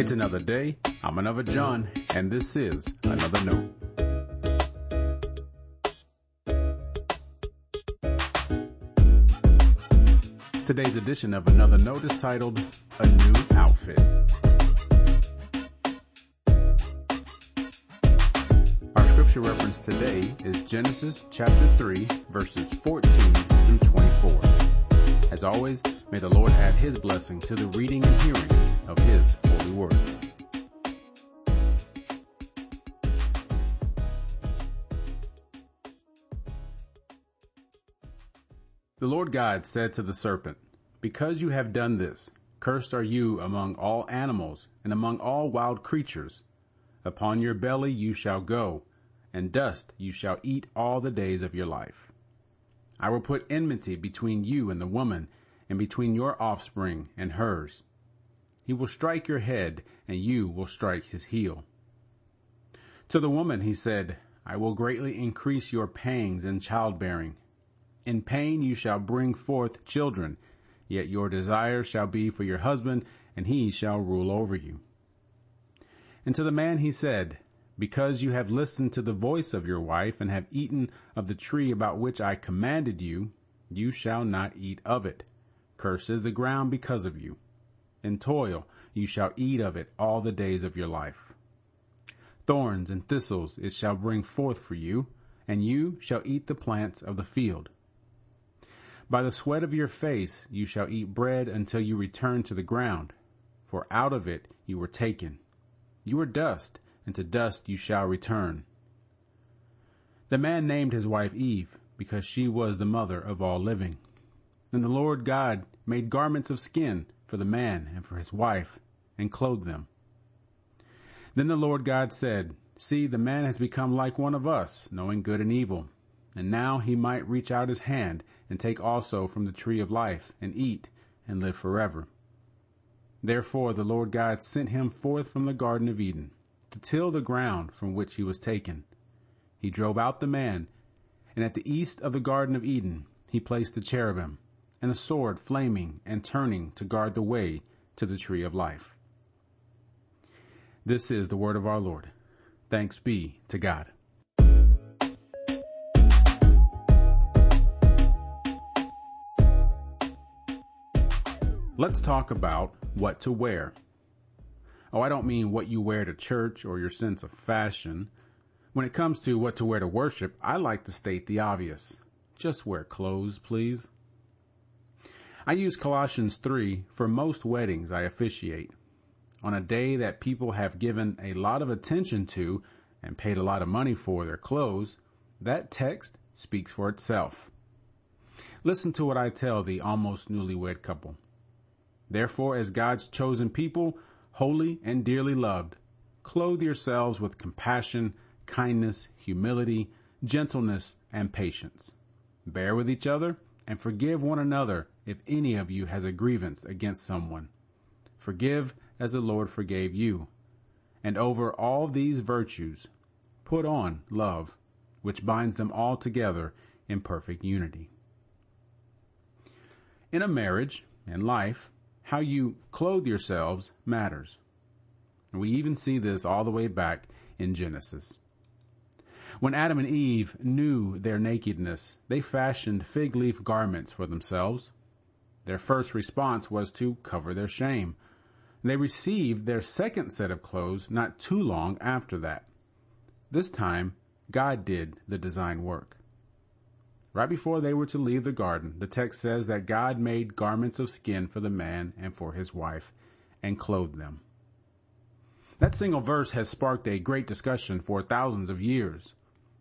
It's another day. I'm another John, and this is another note. Today's edition of Another Note is titled A New Outfit. Our scripture reference today is Genesis chapter 3 verses 14 through 24. As always, may the Lord add his blessing to the reading and hearing of his The Lord God said to the serpent, Because you have done this, cursed are you among all animals and among all wild creatures. Upon your belly you shall go, and dust you shall eat all the days of your life. I will put enmity between you and the woman, and between your offspring and hers. He will strike your head, and you will strike his heel. To the woman he said, I will greatly increase your pangs in childbearing. In pain you shall bring forth children, yet your desire shall be for your husband, and he shall rule over you. And to the man he said, Because you have listened to the voice of your wife, and have eaten of the tree about which I commanded you, you shall not eat of it. Cursed is the ground because of you. In toil you shall eat of it all the days of your life. Thorns and thistles it shall bring forth for you, and you shall eat the plants of the field. By the sweat of your face you shall eat bread until you return to the ground, for out of it you were taken. You are dust, and to dust you shall return. The man named his wife Eve, because she was the mother of all living. Then the Lord God made garments of skin for the man and for his wife, and clothed them. Then the Lord God said, See, the man has become like one of us, knowing good and evil. And now he might reach out his hand and take also from the tree of life and eat and live forever. Therefore the Lord God sent him forth from the Garden of Eden to till the ground from which he was taken. He drove out the man, and at the east of the Garden of Eden he placed the cherubim and a sword flaming and turning to guard the way to the tree of life. This is the word of our Lord. Thanks be to God. Let's talk about what to wear. Oh, I don't mean what you wear to church or your sense of fashion. When it comes to what to wear to worship, I like to state the obvious. Just wear clothes, please. I use Colossians 3 for most weddings I officiate. On a day that people have given a lot of attention to and paid a lot of money for their clothes, that text speaks for itself. Listen to what I tell the almost newlywed couple. Therefore, as God's chosen people, holy and dearly loved, clothe yourselves with compassion, kindness, humility, gentleness, and patience. Bear with each other and forgive one another if any of you has a grievance against someone. Forgive as the Lord forgave you. And over all these virtues, put on love, which binds them all together in perfect unity. In a marriage and life, how you clothe yourselves matters. We even see this all the way back in Genesis. When Adam and Eve knew their nakedness, they fashioned fig leaf garments for themselves. Their first response was to cover their shame. They received their second set of clothes not too long after that. This time, God did the design work. Right before they were to leave the garden, the text says that God made garments of skin for the man and for his wife and clothed them. That single verse has sparked a great discussion for thousands of years.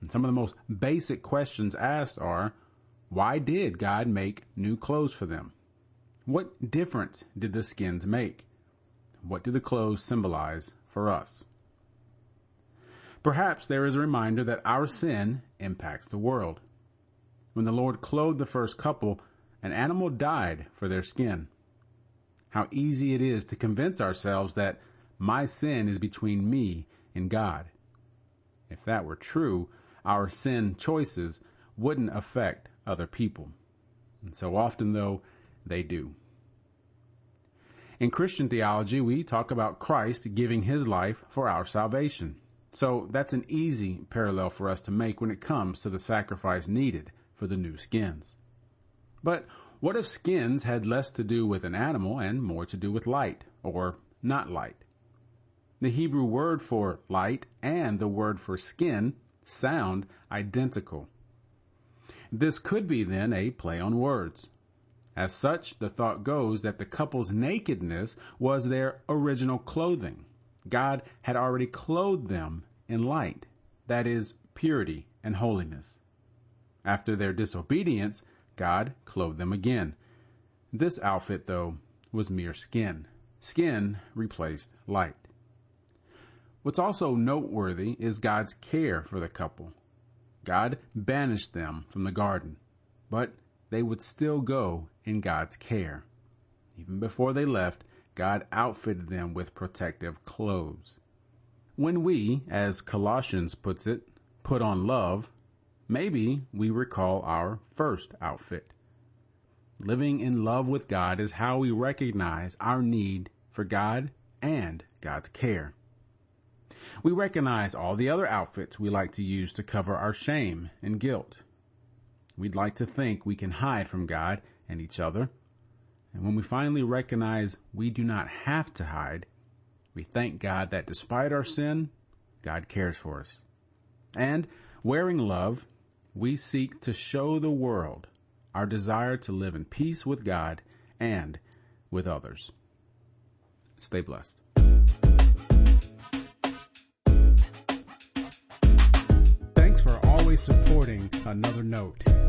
And some of the most basic questions asked are, why did God make new clothes for them? What difference did the skins make? What do the clothes symbolize for us? Perhaps there is a reminder that our sin impacts the world. When the Lord clothed the first couple, an animal died for their skin. How easy it is to convince ourselves that my sin is between me and God. If that were true, our sin choices wouldn't affect other people. And so often though, they do. In Christian theology, we talk about Christ giving his life for our salvation. So that's an easy parallel for us to make when it comes to the sacrifice needed for the new skins. But what if skins had less to do with an animal and more to do with light, or not light? The Hebrew word for light and the word for skin sound identical. This could be then a play on words. As such, the thought goes that the couple's nakedness was their original clothing. God had already clothed them in light, that is, purity and holiness. After their disobedience, God clothed them again. This outfit, though, was mere skin. Skin replaced light. What's also noteworthy is God's care for the couple. God banished them from the garden, but they would still go in God's care. Even before they left, God outfitted them with protective clothes. When we, as Colossians puts it, put on love, maybe we recall our first outfit. Living in love with God is how we recognize our need for God and God's care. We recognize all the other outfits we like to use to cover our shame and guilt. We'd like to think we can hide from God and each other. And when we finally recognize we do not have to hide, we thank God that despite our sin, God cares for us. And wearing love, we seek to show the world our desire to live in peace with God and with others. Stay blessed. Thanks for always supporting another note.